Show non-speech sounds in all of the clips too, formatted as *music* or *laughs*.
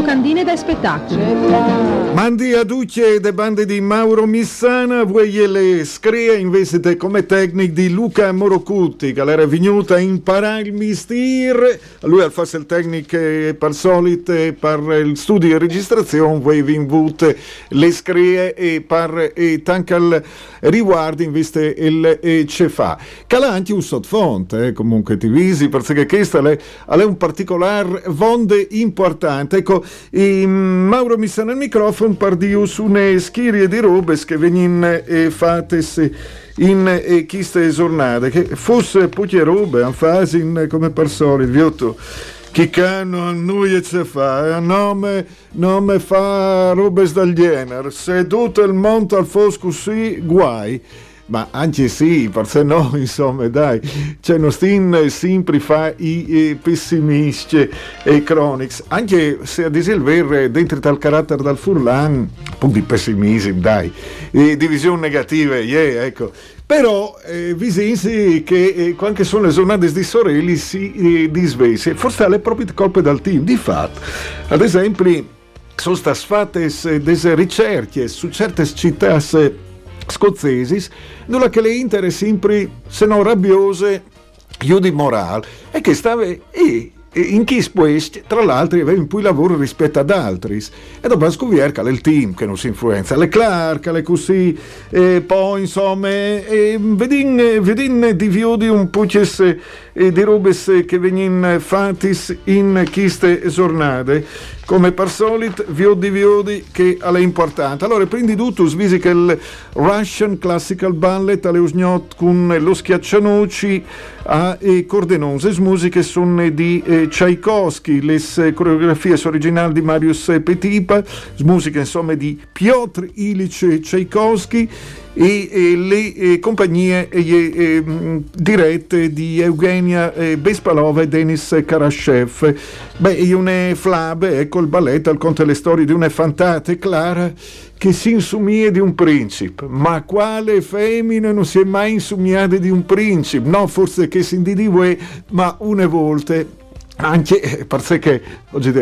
Locandine da spettacolo. Mandi a duce de bande di Mauro Missana, vuoi le scrie invece de come tecnic di Luca Morocutti, che era venuta il mestiere. Lui al fare il tecnico per solito, per il studio e registrazione, vuoi vinvute le scrie e per e anche al riguardo invece il e ce fa. Calanti un sottofonte, eh, comunque ti visi, perché questa è un particolare vonde importante. Ecco, Mauro Missana al microfono per dire su une schirie di robe che vengono eh, fatte in eh, queste giornate, che fosse poche robe, in fase in, come per solito, viotto. Chi canno a noi e ce fa, a nome, nome fa robe dal genere, se tutto il mondo al fosco sì, guai ma anche sì, perché no, *laughs* insomma, dai, cioè non stiamo sempre fa i, i pessimisti e cronics, anche se a dire il vero, dentro tal carattere dal furlan, un po' di pessimismo, dai, e divisioni negative, yeah, ecco. Però eh, visensi che eh, quando sono le giornate di sorelli si eh, disvese, forse alle proprie colpe dal team, di fatto. Ad esempio, sono state fatte delle ricerche su certe città scozzesi, nulla che le interessa sempre, se non rabbiose, io di morale, e che stava e in chi questo, tra l'altro, aveva più lavoro rispetto ad altri. E dopo che è il team che non si influenza, le Clark, le così, e poi insomma, e, di di un po' di robe che vengono fatte in queste giornate come per solito viodi viodi che è importante. Allora prima di tutto svisi che il Russian Classical Ballet alle usgnot con lo schiaccianoci a e cordenose musiche sono di eh, Tchaikovsky le coreografie originali di Marius Petipa musiche insomma di Piotr Ilich Tchaikovsky e, e le e compagnie e, dirette di Eugenia Bespalova e Denis Karashev. Beh, una flabe, ecco il balletto, racconta le storie di una fantate clara che si insumia di un principe. Ma quale femmina non si è mai insumiata di un principe? No, forse che si individua, ma una volta anche eh, perché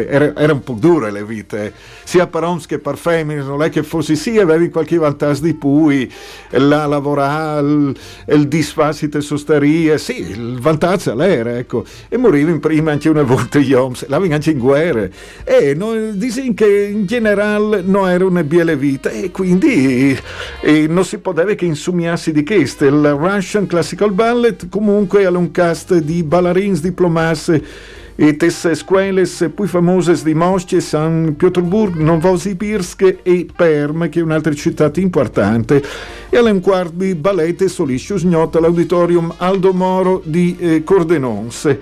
era, era, un po' dure le vite, sia per uomini che per femmine, non è che fosse sì, avevi qualche vantaggio di cui la lavorare, il, disfacite sosteria, sì, il vantaggio l'era, ecco, e morivi prima anche una volta gli uomini, l'avevano anche in guerra, e non, dicono che in generale non era una bella vita, e quindi e non si poteva che insumiarsi di questo, il Russian Classical Ballet comunque era un cast di ballerins diplomasse e tesse scuoles più famose di Mosce, San Pietroburgo, Novosibirsk e Perm, che è un'altra città importante. E all'inquarto ballet e soliscius nota l'auditorium Aldo Moro di eh, Cordenons.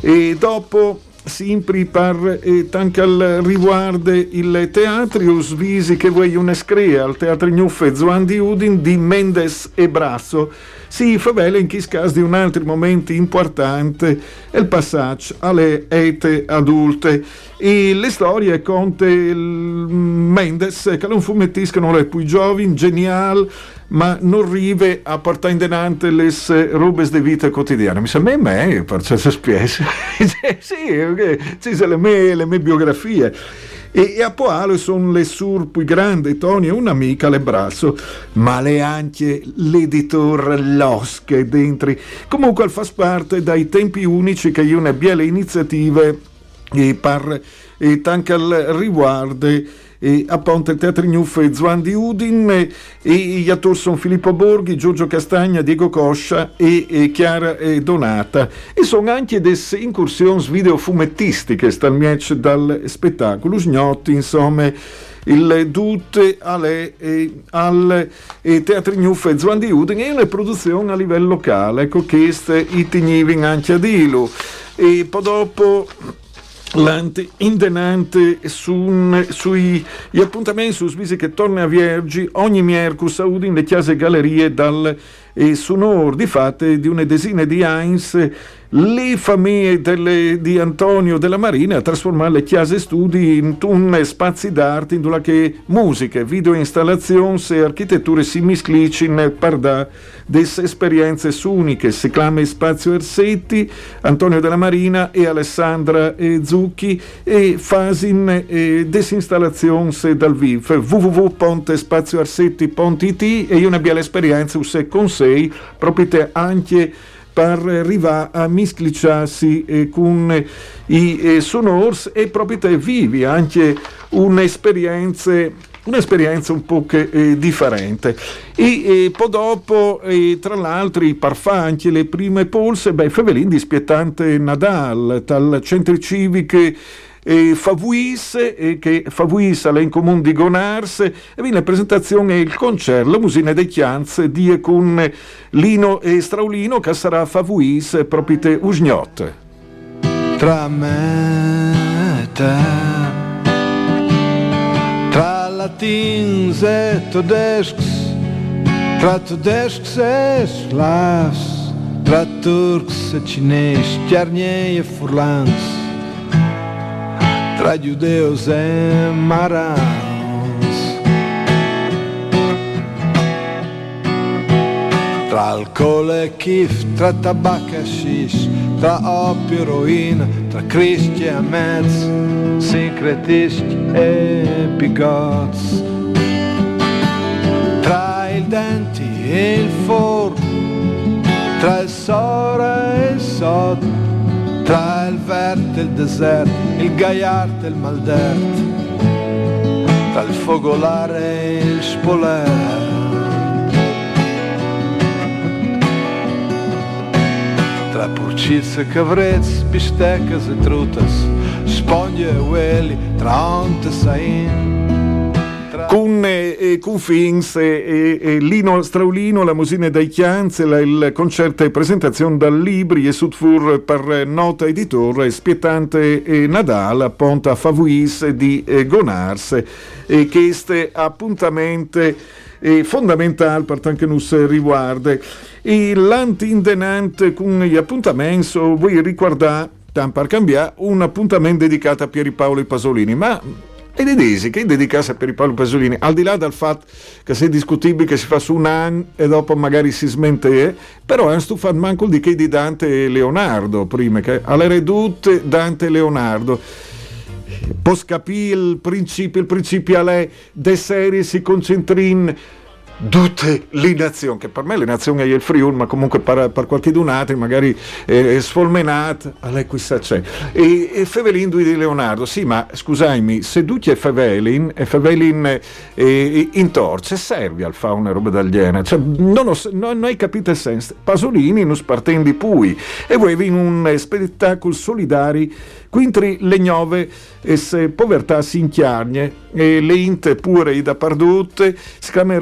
E dopo sempre per eh, anche al riguardo il teatrius visi che vuoi una al teatro Gnuffe Zuan di Udin di Mendes e Brasso si favela in chi scas di un altro momento importante il passaggio alle ete adulte e le storie conte Mendes che è un fumettista non è più giovane geniale ma non rive a portare in denante le robe di vita quotidiana. Mi sembra a me, per certo spiesse. *laughs* sì, okay. ci sono le mie, le mie biografie. E, e a Poalo sono le sur più grandi, Tony, un'amica le braccio, ma le anche l'editore Losche dentro. Comunque fa parte dai tempi unici che io ne abbia le iniziative e per e anche al riguardo e appunto il Teatro Gnuffe Zuan di Udin e, e gli attori sono Filippo Borghi, Giorgio Castagna, Diego Coscia e, e Chiara e Donata. E sono anche delle incursioni videofumettistiche dal match dal spettacolo Sgnoti insomma il Dute alle, eh, al eh, Teatro Gnuffe Zuan di Udin e le produzioni a livello locale ecco che i tignivin anche a Dilo. E poi dopo indenante su, sui appuntamenti su Svisi che torna a Viergi ogni Miercus Udin le chiese gallerie dal e sonor di fatte di una desina di Heinz le famiglie delle, di Antonio della Marina trasformare le chiese studi in un spazi d'arte in dove musica, video installazioni e architetture si misclicin per da desse esperienze uniche. Si chiama Spazio Ersetti, Antonio della Marina e Alessandra Zucchi e fasin eh, desinstallazioni dal vivo www.spazioarsetti.it e io ne abbia l'esperienza se con sé proprio anche per arrivare a misclicciarsi eh, con i eh, sonors e proprio te vivi anche un'esperienza un'esperienza un po' eh, differente. E eh, poi dopo, eh, tra l'altro, i parfanti, le prime polse, beh, Fevelin di Spiettante Nadal, dal centro civiche e Favuis, e che Favuis è in comune di Gonars, e viene presentazione il concerto, la musina dei Chianz, di con Lino e Straulino, che sarà Favuis proprio te Usgnot. Tra me te, tra latins e tedescs, tra tedescs e slavs, tra turcs e cinesi, chiarniei e furlans, tra judeus e marans. Tra alcol e kif, tra tabacco e shish, tra oppio e eroina, tra cristi e mezz, sincretisti e bigots. Tra il denti e il forno, tra il sora e il sod, tra il verde e il deserto, il gaiardo e il maldert, tra il fogolare e il spoler. Tra purcizze e cavrezze, bisteccas e trutas, spoglie e ueli, tra onte e sain, con, eh, con Fins e, e, Lino Straulino, la musina dai Chianze, il concerto e presentazione dal Libri e Sudfur per nota editore Spiettante e Nadal a Ponta Favuis di eh, Gonars e che este appuntamente eh, fondamentale per tanto che riguarda e l'antindenante con gli appuntamenti vuoi ricordare per cambiare un appuntamento dedicato a Pieri Paolo Pasolini ma ed è Desi che dedicasse per i Paolo Pasolini, al di là del fatto che è discutibile che si fa su un anno e dopo magari si smette, però è stufato manco di che di Dante e Leonardo prima, che alle redutte Dante e Leonardo. Posso capire il principio, il principio a lei, de serie si concentrin tutte le nazioni, che per me le nazioni è il Friuli, ma comunque per, per qualche altro magari eh, è sfolmenata, a lei questa c'è. E, e Fevelin di Leonardo, sì, ma scusami, se tu c'è Fevelin, e Fevelin eh, in torce, serve al fare una roba genere, cioè, non, ho, non, non hai capito il senso. Pasolini non spartendi pui, e voi in un spettacolo solidari Quintri le gnove e se povertà si inchiarne e le inte pure i da pardute scame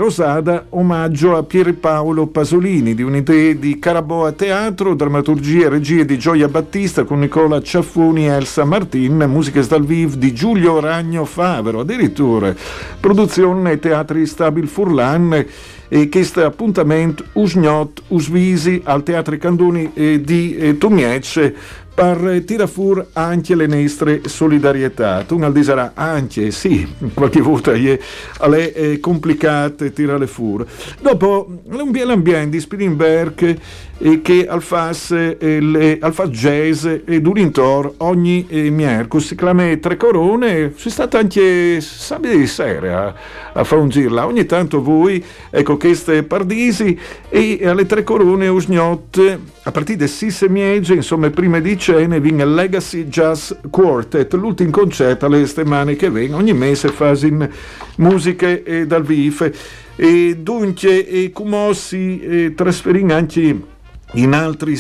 rosada omaggio a Pierpaolo Pasolini di un'idea di Caraboa Teatro, drammaturgia e regie di Gioia Battista con Nicola Ciaffoni e Elsa Martin, musiche dal viv di Giulio Ragno Favero, addirittura produzione Teatri Stabil Furlan e questo appuntamento usgnot usvisi al Teatro Candoni eh, di eh, Tumiece per tirare fuori anche le nostre solidarietà. Tu non dirai anche, sì, qualche volta è, è complicato tirare fuori. Dopo, l'ambiente di Spilimberg e che al fas, eh, fas jazz ed un intor ogni eh, miércoles si clama tre corone si stata anche sabato sera a, a fare un giro là. Ogni tanto voi ecco queste pardisi e alle tre corone usgnot a partire da 6 miege insomma prima di cene viene il Legacy Jazz Quartet l'ultimo concerto alle settimane che vengono. Ogni mese fa musiche dal vivo e dunque e come si eh, anche in altri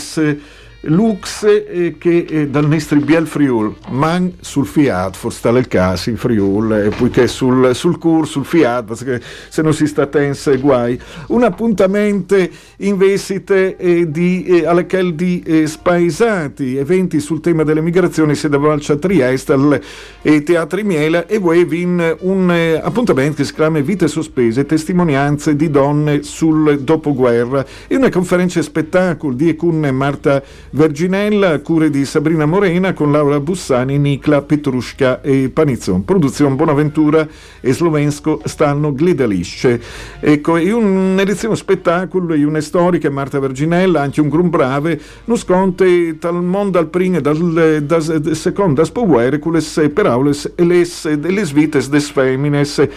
Lux eh, che eh, dal nostro Biel Friul, man sul Fiat, forse il caso in Friul, e poiché sul, sul Cur, sul Fiat, se non si sta tense guai. Un appuntamento investite eh, di, eh, alle di eh, spaesati, eventi sul tema delle migrazioni, dava al Trieste, al eh, Teatri Miela, e voi vin un eh, appuntamento che si chiama Vite sospese, testimonianze di donne sul dopoguerra, e una conferenza spettacolo di Ecun Marta Verginella, cure di Sabrina Morena, con Laura Bussani, Nicla, Petrushka e Panizzon. Produzione Bonaventura e Slovensko stanno glidalisce. Ecco, è un'edizione spettacolo, è una storica Marta Verginella, anche un grum brave, non sconte dal mondo al primo e dal, secondo spoguere, con le peraules e le, le svites des femines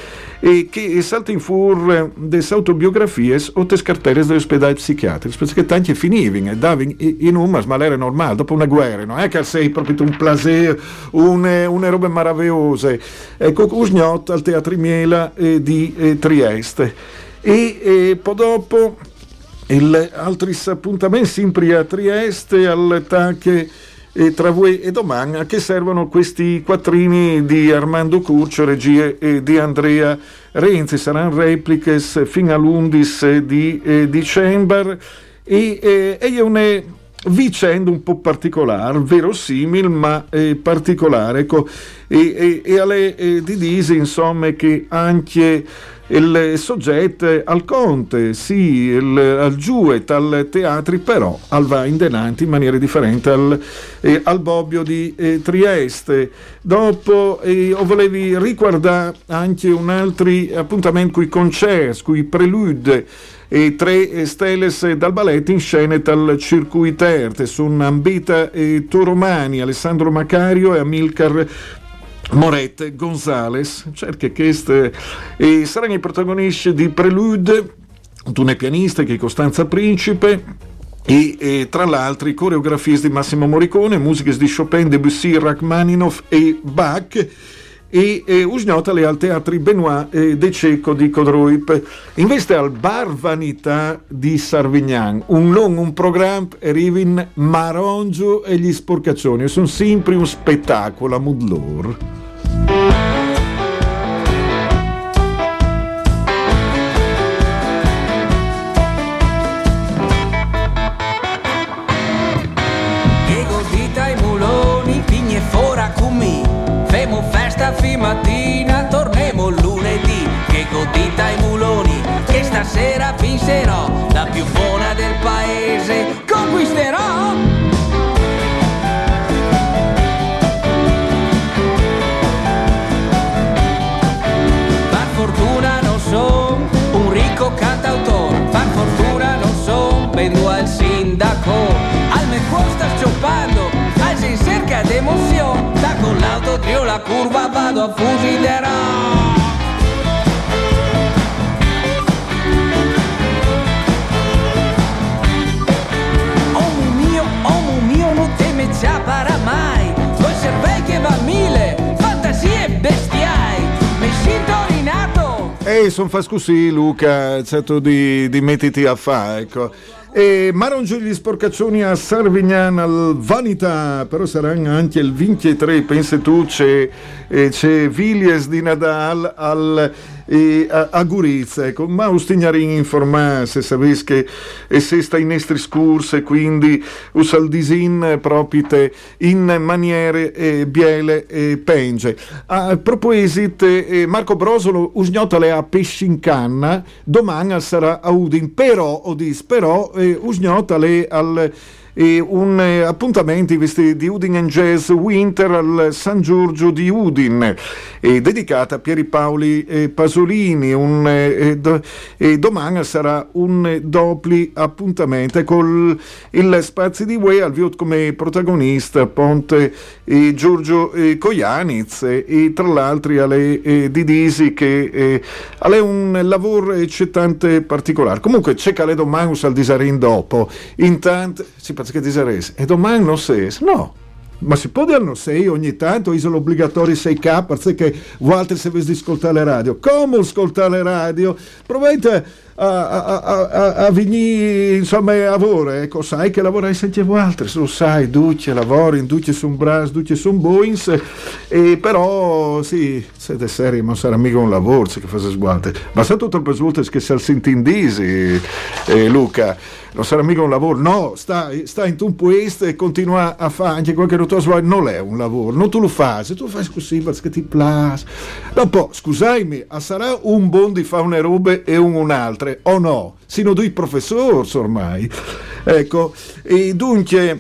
e che salta in fur des autobiografie o des carteles degli ospedali psichiatrici, perché tanti finivano e davano in umas, ma l'era normale, dopo una guerra, non è che sei proprio un plaisir, une, une robe meravigliose. Ecco, Usgnot al Teatro Miela eh, di eh, Trieste. E eh, poi dopo il, altri appuntamenti sempre a Trieste, al TAC e tra voi e domani a che servono questi quattrini di Armando Curcio, regie di Andrea Renzi. Saranno repliche fino all'11 di eh, dicembre e, eh, e vicenda un po' particolare, verosimile ma eh, particolare. Ecco, e, e, e alle eh, di Disi, insomma, che anche il soggetto al conte, sì, il, al giuet, al teatri, però al va in denanti in maniera differente al, eh, al Bobbio di eh, Trieste. Dopo eh, volevi ricordare anche un altro appuntamento con i concerti, con i prelude e tre stelle dal balletto in scena dal circuiterte sono Ambita e Toromani, Alessandro Macario e Amilcar Morette Gonzales, cerca queste e saranno i protagonisti di Prelude, un pianista che è Costanza Principe, e, e, tra l'altro coreografie di Massimo Morricone, musiche di Chopin, Debussy, Rachmaninoff e Bach e, e usgnotale al Teatri Benoit e De Cecco di Codruip. Investe al Bar Vanità di Sarvignan, un lungo un programma arriva Marongio e gli sporcaccioni, sono sempre un spettacolo a Mudlor. A mille, fantasie bestiai. Mi sintorinato Ehi, son fa così Luca, certo di, di mettiti a fare, ecco e Marongiù gli sporcaccioni a Sarvignan al Vanità, però saranno anche il 23, pensi tu, c'è, eh, c'è Villiers di Nadal al e a, a Gurizia, ecco, ma ustignarin informare se sapessi che e se sta in estri scurse, quindi usal disin propite in maniere eh, biele e penge. A proposito, eh, Marco Brosolo usgnotale a Pescincanna, domani sarà a Udin, però, odis, però, usgnotale al e un eh, appuntamento di Udin and Jazz Winter al San Giorgio di Udin, eh, dedicata a Pieri Paoli eh, Pasolini. Un, eh, do, domani sarà un doppio appuntamento con il Spazi di Ue al Viot come protagonista Ponte e Giorgio eh, Coianiz e tra l'altro alle eh, Didisi che è un lavoro eccitante particolare. Comunque c'è Caledo Manus al disarin dopo. Intanto, si pensa che disares, e domani non si no. Ma si può dire non sei ogni tanto, sono obbligatori 6K, perché voi se vi ascoltare la radio. Come ascoltare la radio? Provate a, a, a, a venire insomma a lavoro ecco sai che lavorai sempre altri lo sai duce lavori duce su un bras duce su un boins e però sì siete seri ma sarà mica un lavoro che fa sguate ma sa tutto per volte che si al sintindisi eh, Luca? Non sarà mica un lavoro, no, sta, sta in un puesto e continua a fare anche qualche rotoso, non è un lavoro, non tu lo fai, tu lo fai così perché ti piace. Dopo, scusami, sarà un buon di fare una robe e un un'altra, o no? Sino due professori ormai. Ecco, e dunque,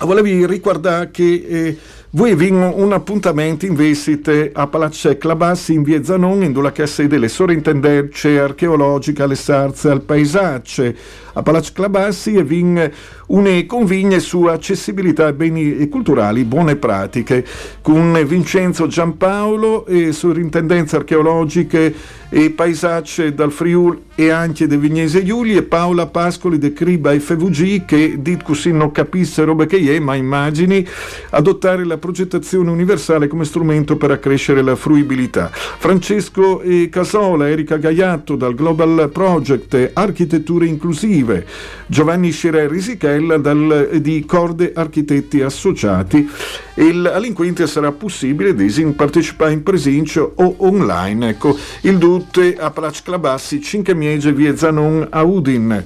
volevi ricordare che... Eh, voi avete un appuntamento in visita a Palazzo Clabassi in via Zanon, in dove che sede le sovrintendenze archeologiche alle sarze al paesaggio a Palazzo Clabassi e vin une convigne su accessibilità ai beni culturali, buone pratiche, con Vincenzo Giampaolo e sovrintendenze archeologiche e paesaggi dal Friul e anche de Vignese Iuli e Paola Pascoli de Criba FVG che dit così non capisse robe che è, ma immagini adottare la progettazione universale come strumento per accrescere la fruibilità. Francesco Casola, Erika Gaiatto dal Global Project Architetture Inclusive Vive, Giovanni Scirer Risichella dal, di Corde Architetti Associati. Il, all'inquinto sarà possibile partecipare in presenza o online. Ecco, il Dutte a Plac Clabassi, Cinque Miege, via Zanon a Udin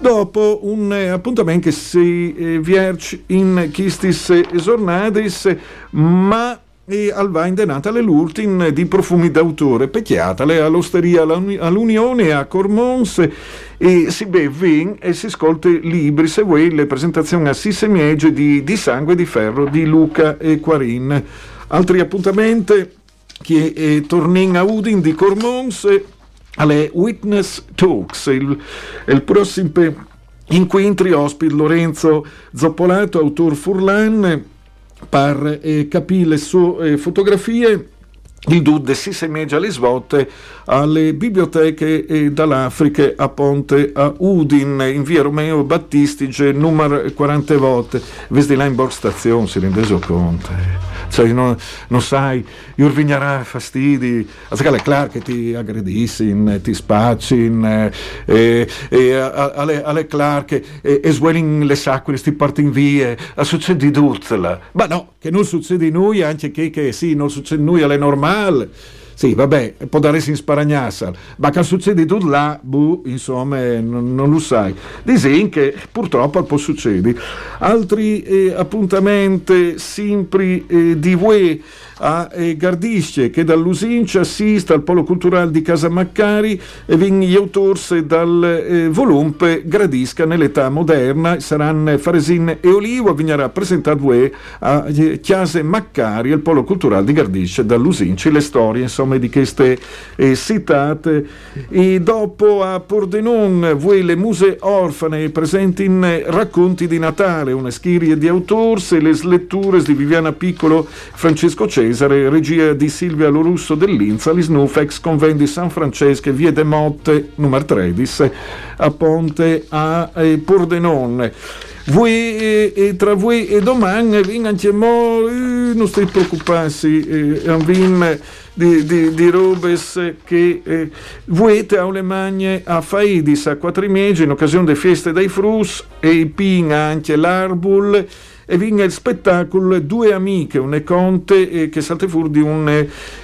dopo un eh, appuntamento che si eh, vierge in Chistis Esornadis, ma e al Vain de Natale l'Urtin di profumi d'autore, pecchiatale all'osteria all'Unione a Cormons e si beve e si ascolta libri se vuoi le presentazioni a Sissemiege di, di Sangue di Ferro di Luca e Quarin. Altri appuntamenti che eh, tornin a Udin di Cormons alle Witness Talks, il, il prossimo incontri ospite Lorenzo Zoppolato, autor Furlan per eh, capire le sue eh, fotografie il Dude si semeggia le svolte alle biblioteche eh, dall'Africa a Ponte a Udin in via Romeo Battistice numero 40 volte. Vesti là in Borg Station si rendeso conto. Cioè, non, non, sai, io vignerà fastidi, è chiaro che ti aggredissin, ti spaccin, eh, e, e alle, alle clar che e, e svuelin le sacque, ti partin via, succede di tutto. Ma no, che non succede a noi, anche che, che sì, non succede a noi, è normale. Sì, vabbè, può darsi in sparagnassa, ma che succede tutto là, buh, insomma, non, non, lo sai. Disin che purtroppo può succedere. Altri eh, appuntamenti sempre eh, di UE a eh, Gardisce che dall'Usincia assiste al Polo Culturale di Casa Maccari e vin gli autori dal eh, volumpe Gradisca nell'età moderna. Saranno Faresin e Olivo vignerà presentato UE a eh, Chiase Maccari al Polo Culturale di Gardisce dall'Usincia le storie insomma di queste eh, citate. E dopo a Pordenon voi le muse orfane presenti in racconti di Natale. Una schiria di autori le letture di Viviana Piccolo Francesco Cesare Cesare, regia di Silvia Lorusso dell'Inza, l'Isnuf, ex conventi San Francesco, via de Motte, numero 13, a Ponte a eh, Pordenone. Voi, eh, e tra voi e domani vinganno, eh, non stai preoccuparsi, eh, vin di, di, di robes che eh, vuete a magne a Faidis a Quatrimeggi in occasione delle feste dei Frus e i pin anche l'Arbul e vinga il spettacolo Due amiche, un conte eh, che salte fuori di un,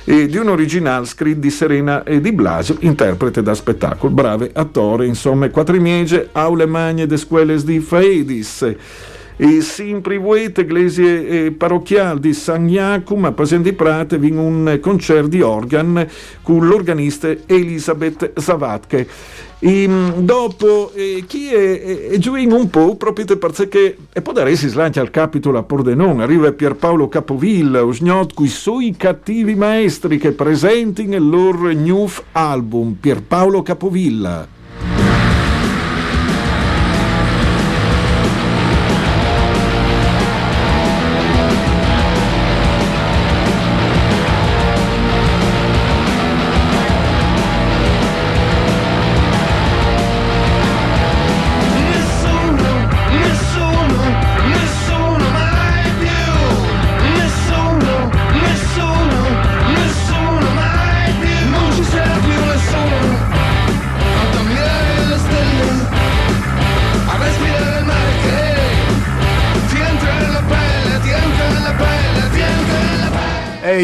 eh, di un original scritto di Serena e di Blasio, interprete da spettacolo. Brave attore, insomma, quattro miege, aule magne de scuoles di Faedis. E sempre vuete iglesia eh, parrocchiale di San Giacomo a Pasen di Prate vin un concerto di organ con l'organista Elisabeth Zavatke e, dopo eh, chi è, è, giù in un po' proprio perché e poi da si slancia al capitolo a Pordenone arriva Pierpaolo Capovilla usgnot con i suoi cattivi maestri che presenti nel loro new album Pierpaolo Capovilla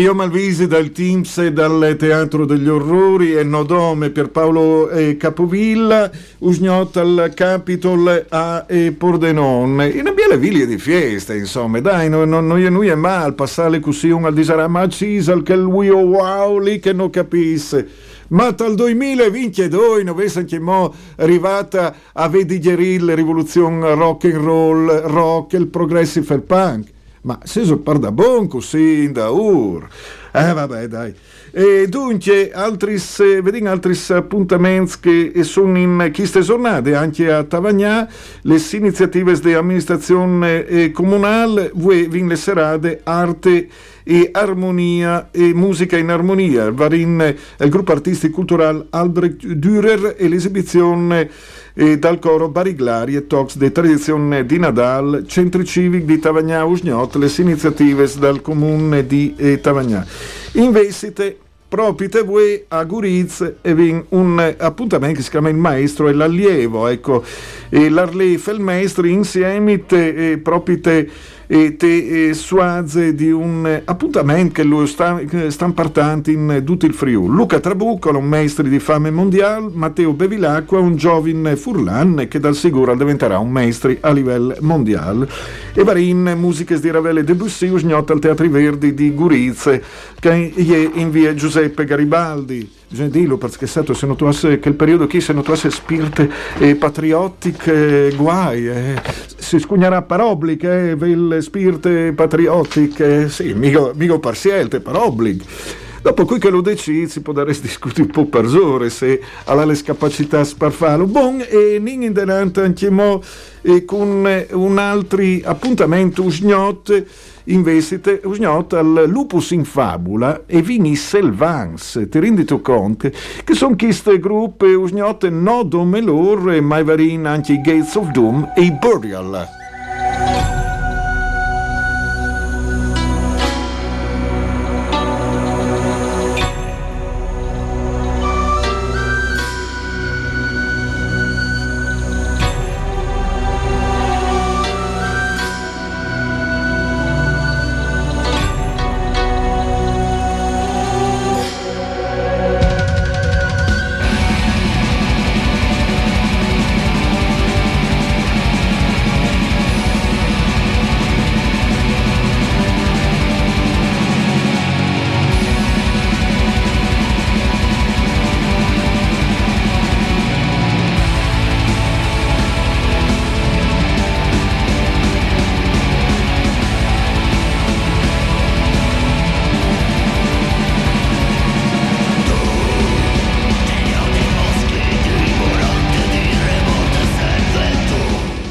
io Malvisi dal Teams e dal Teatro degli Orrori e Nodome per Paolo eh, Capovilla, Usgnot al Capitol a Pordenone. In abbiamo le viglie di festa, insomma, dai, non no, no, noi è mal passare così un al disarà, ma cisal che lui oh wow lì che non capisse. Ma dal 2022 non avesse anche mo arrivata a vedigerì la rivoluzione rock and roll, rock, il progressive punk ma se so parda bon così da ur. Eh vabbè dai. E dunque, altri, vediamo altri appuntamenti che sono in queste giornate, anche a Tavagnà, le iniziative di amministrazione eh, comunale, voi le serate arte e armonia e musica in armonia, varin il gruppo artistico culturale Albrecht Dürer e l'esibizione e dal coro Bariglari e Tox de tradizione di Nadal, centri civic di Tavagnà Usgnot, le iniziative dal comune di eh, Tavagnà. Investite propite voi a Guriz e un appuntamento che si chiama il maestro e l'allievo, ecco, e l'Arlef e il maestro insieme te, e propite e te eh, suaze di un appuntamento che lui sta, sta partendo in tutto il Friuli. Luca Trabuccola, un maestro di fame mondiale, Matteo Bevilacqua, un giovane furlan che dal sicuro diventerà un maestro a livello mondiale. E Varin, musiche di Ravelle Debussy, usgnota al Teatri Verdi di Gurizze, che è in via Giuseppe Garibaldi bisogna dirlo perché stato se tu che il periodo che se non tu spirite eh, patriottiche guai eh, si scugnerà parobliche eh, il spirite patriottiche sì mica, mica parziale parobliche Dopo qui che lo decidi si può dare discutere un po' per ore se ha le capacità sparfalo. Bon, e nin in denante anche mo e con un altro appuntamento usgnot investite usgnot al lupus in fabula e vini selvans ti rendi tu conto che sono queste gruppe usgnot no domelor e mai varin anche i Gates of Doom e i Burial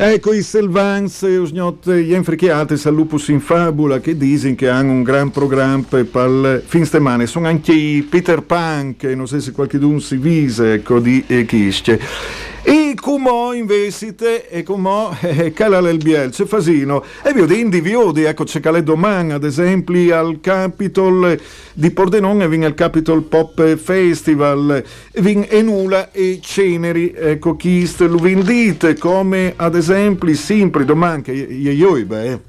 Ecco i Selvans, usgnot gli enfrichiati al lupus in fabula che dicono che hanno un gran programma per il fin stemane. Sono anche i Peter Pan, che non so se qualcuno si vise, ecco, di Chisce. E come investite e come eh, calale il biel, c'è fasino. E vi ho di indiviodi, ecco, c'è cale domani, ad esempio, al Capitol di Pordenone, vin al Capitol Pop Festival, vin Enula e Ceneri, ecco, chi lo vendite, come ad esempio, sempre domani, che io, beh,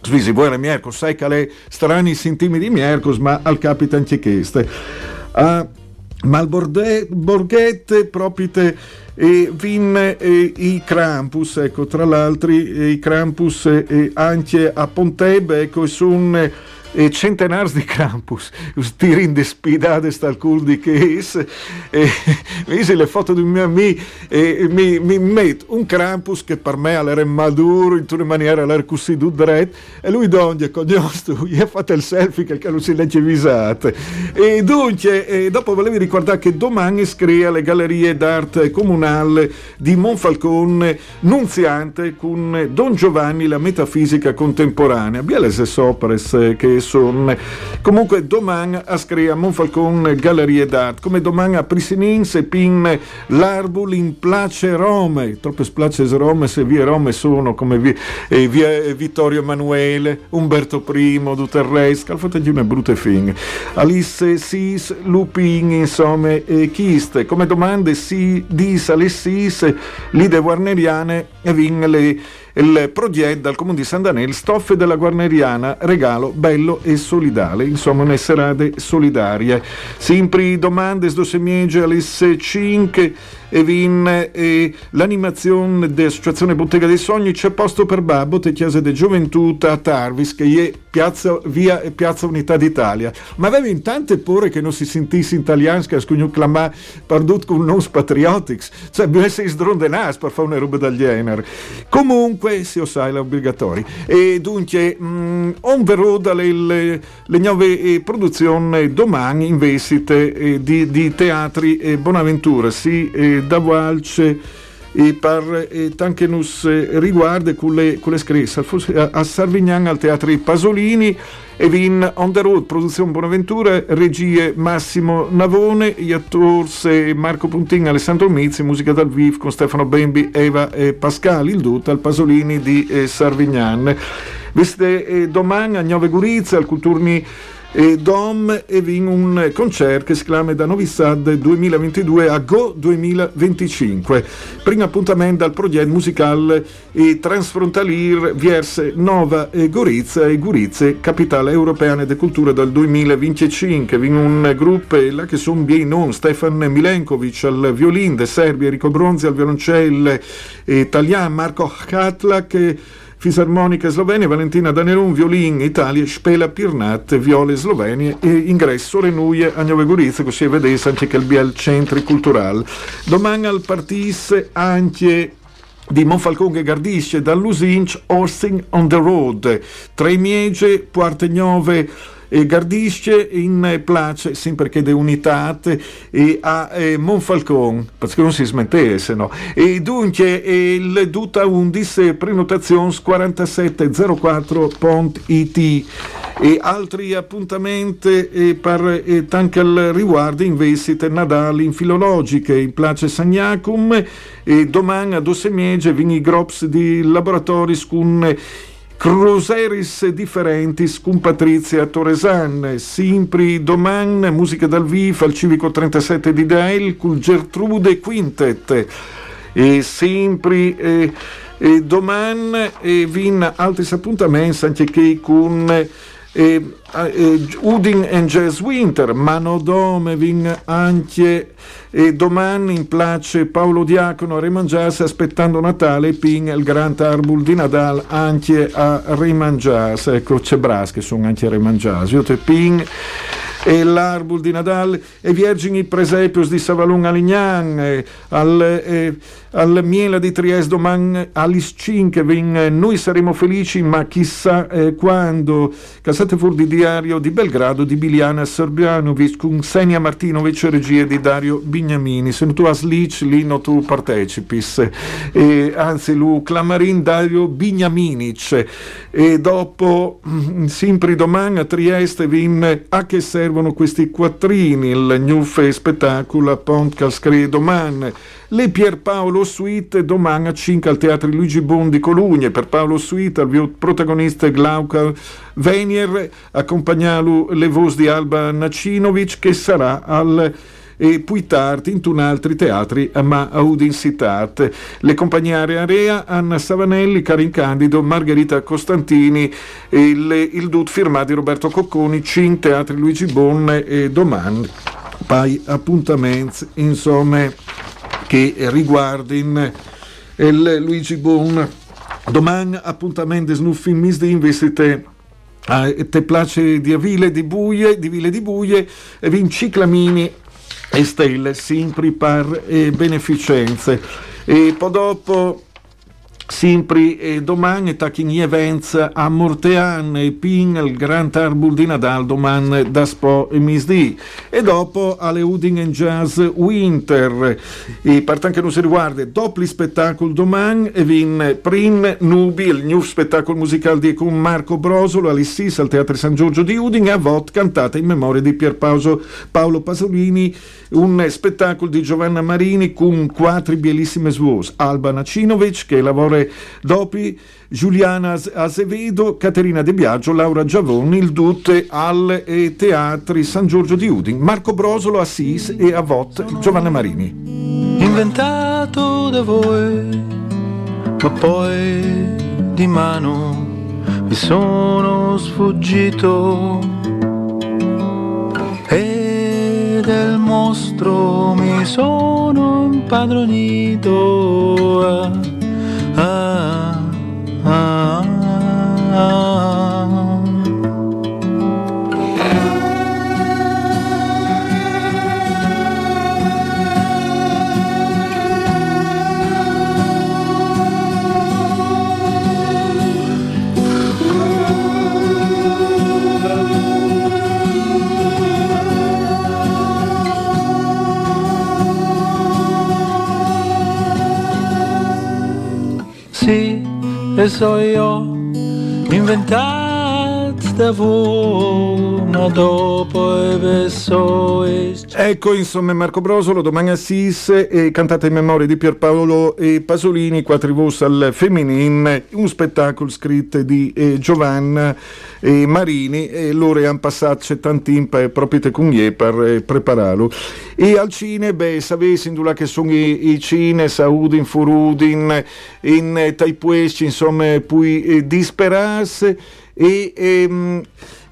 Svisi, buona Miercos, sai che strani sintimi di Miercos, ma al capitan ci chieste. Uh, ma al borghette, propite e vin eh, i Krampus, ecco, tra l'altro i Krampus eh, anche a Pontebbe, ecco, sono e centenars di Krampus, tirin de spidade sta cul di Case, e visi le foto di un mio amico e mi, mi met un Krampus che per me era maduro, in una maniera era così dret, e lui donde cognosto, gli ha fatto il selfie che non si legge visate. E dunque, e dopo volevi ricordare che domani scrive alle gallerie d'arte comunale di Monfalcone, nunziante con Don Giovanni la metafisica contemporanea. Biele se opere che sono. Comunque domani a Screa Monfalcon Gallerie d'Art, come domani a Prisinin se pin l'arbul in place Rome, troppe splace Rome se via Rome sono come via, eh, via Vittorio Emanuele, Umberto I, Duterres, calfate una brutte fin. Alice Sis, Lupin, insomma, e Chiste, come domande si dis alle Sis, lide warneriane e vin le il progetto dal comune di San Danel, stoffe della Guarneriana, regalo bello e solidale, insomma una serate solidarie. Sempre domande, sto semiege alle 5 e vin e l'animazione dell'associazione Bottega dei Sogni c'è posto per Babbo te chiese de gioventù a Tarvis che è piazza, via Piazza Unità d'Italia. Ma aveva in tante pure che non si sentisse italiano che scugno clamà pardut con non patriotics cioè bisogna essere sdrondenas per fare una roba del genere. Comunque si osai l'obbligatori e dunque mh, mm, on verrò dalle le, le nuove eh, produzioni domani in vestite eh, di, di, teatri e Bonaventura sì eh, da Valce e per e anche nos riguarda con le, con le scrisse a, Sarvignan al Teatro Pasolini e vin on the road produzione Bonaventura regie Massimo Navone gli attori Marco Puntin Alessandro Mizzi musica dal vivo con Stefano Bembi Eva e Pascali il dutto al Pasolini di eh, Sarvignan. Viste eh, domani a Nove Gurizia al Culturni e Dom e vin un concerto che si chiama da Novi Sad 2022 a Go 2025. Primo appuntamento al progetto musicale e transfrontalier verso Nova e Gorizia e Gorizia, capitale europea de cultura dal 2025. Vin un gruppo là che sono bien non Stefan Milenkovic al violin de Serbia, Enrico Bronzi al violoncello italiano, Marco Hatlak Fisarmonica Slovenia, Valentina Danerun, violin Italia, Spela Pirnat, viole Slovenia e ingresso Renuie a Nuove Gorizia, così vedete anche che il BL Centri Cultural. Domani al partisse anche di Monfalcone e Gardisce dall'Usinch Horsing on the Road, Tre Miege, Puarte Nove, e Gardisce in place sempre che de unitate e a eh, Monfalcon perché non si smentesse no. E dunque il duta undis prenotazioni 4704.it e altri appuntamenti eh, per eh, tankel riguardo in vestite Nadali in filologiche in place Sagnacum e domani a Dossemiege vini grops di laboratori con Cruzeris differentis cum Patrizia Toresan, Simpri Doman, musica dal vivo al civico 37 di Dael, col Gertrude Quintet, e Simpri e, e Doman e vin altri appuntamenti anche che con e, e, Udin and Jazz Winter, Manodome vin anche e domani in place Paolo Diacono a rimangiarsi aspettando Natale ping il Grand Arbul di Nadal anche a rimangiarsi. Ecco c'è Bras che sono anche a rimangiarsi. Io te ping e l'arbul di Nadal e Vergini Presepios di Savalun Alignan e al, e, al Miela di Trieste domani Alice 5 vin, noi saremo felici ma chissà eh, quando. Casate fuori di diario di Belgrado di Biliana Serbianovic con Senia Martinovic regia di Dario Bignamini. Se tu a Slic lì no tu partecipis. E, anzi lu Clamarin Dario Bignaminic. E dopo mm, sempre domani a Trieste vin a che servono questi quattrini? Il Newfe spettacolo Pont Calscree domani le Pierpaolo Suite domani a 5 al Teatro Luigi Bondi Colugne per Paolo Suite al protagonista Glauca Venier accompagnato le voci di Alba Nacinovic che sarà al e poi tardi in altri teatri ma audincitat. Le compagnie Area, Anna Savanelli, Karin Candido, Margherita Costantini, il, il dut firmato Roberto Cocconi, Cin Teatri Luigi Bonne e domani. Poi appuntamenti, insomma che riguardano il Luigi Bon. Domani appuntamento snuffin misdi investite a te place di Avile di Buie, di Ville di Buie e vin ciclamini e stelle sempre per eh, beneficenze. E poi dopo Sempre e domani tacchini events a Mortean e Pin il Grand Arbul di Nadal domani da Spo e Misdi e dopo alle Uding and Jazz Winter. E per tanto che non si riguarda gli spettacoli domani e vin Prim Nubi il new spettacolo musicale di con Marco Brosolo all'Issis al Teatro San Giorgio di Uding a Vot cantata in memoria di Pierpaolo Paolo Pasolini. Un spettacolo di Giovanna Marini con quattro bellissime voci Alba Nacinovic che lavora Dopi Giuliana Azevedo, Caterina De Biagio, Laura Giavoni, il Dutte al e Teatri San Giorgio di Udin, Marco Brosolo, Assis e a Vot Giovanna Marini. Inventato da voi, ma poi di mano mi sono sfuggito del mostro mi sono impadronito ah, e so io, inventato Ecco insomma Marco Brosolo, domani a Sis e cantata in memoria di Pierpaolo e Pasolini, quattro voci al femminile, un spettacolo scritto di eh, Giovanna e Marini e loro hanno passato tanti tempo proprio con gli per eh, prepararlo. E al cine, beh, sapessi in che sono i, i cine, Saudin, Furudin, in eh, Taipuesci, insomma, poi eh, disperarsi e... Ehm,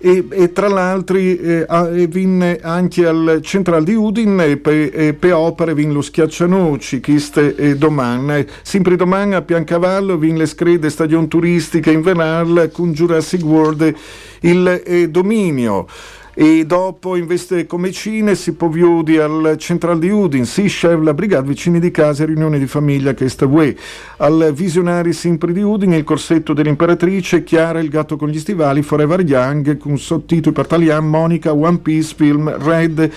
e, e, tra l'altro eh, vinne anche al Central di Udin e per pe opere vin lo Schiaccianoci chiste e domani sempre domani a Piancavallo vin le screde stagione turistica invernale con Jurassic World il eh, dominio e dopo investe come cine si può vedere al Central di Udin, si chef la brigata vicini di casa e riunione di famiglia che sta UE. Al Visionari sempre di Udin il corsetto dell'imperatrice, Chiara il gatto con gli stivali, Forever Young con sottotitolo per italiano Monica, One Piece Film, Red,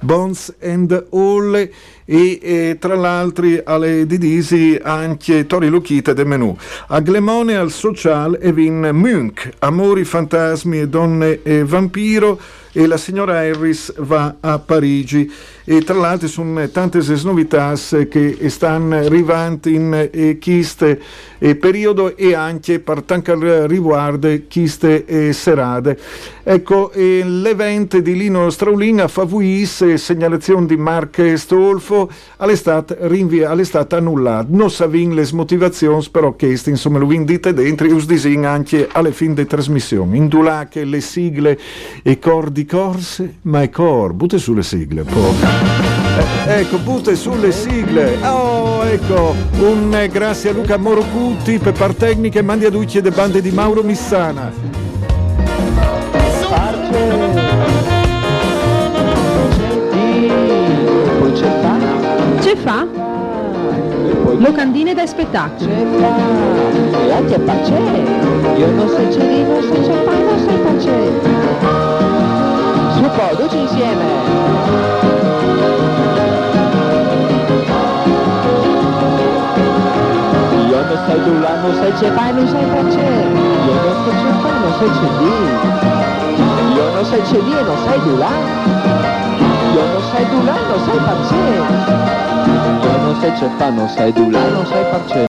Bones and All e eh, tra l'altro alle Didisi anche Tori Luchita del menù. A Glemone al Social e Vin Munch, Amori, Fantasmi e Donne e Vampiro e la signora Harris va a Parigi e tra l'altro sono tante novità che stanno arrivando in eh, queste eh, periodo e anche per tanto riguardo queste eh, serate. Ecco, eh, l'evento di Lino Straulin a favorisse segnalazione di Mark Stolfo all'estate, rinvia, all'estate annullato. Non savin le motivazioni, però che insomma lo indite dentro e us disin anche alle fine delle trasmissioni. Indulà che le sigle e cor di corse, ma è cor, butte sulle sigle, po'. Eh, ecco, butte sulle sigle. Oh, ecco, un eh, grazie a Luca Morocutti per par tecniche, mandi a Ducci e de bande di Mauro Missana. Poi c'è fa, Ce fa? Locandine da spettacolo. c'è fa, e anche pace. Io non so non so c'è fa, non so pace. Tutti insieme. Io non sai tu là, non sai c'è fa, non sai pace. Io non c'è fa, non sai c'è lì. Io non sai c'è lì e non sai tu là. Io non sai tu là, non sai pace. Io non sai c'è fa, non sai tu là, non sai pace.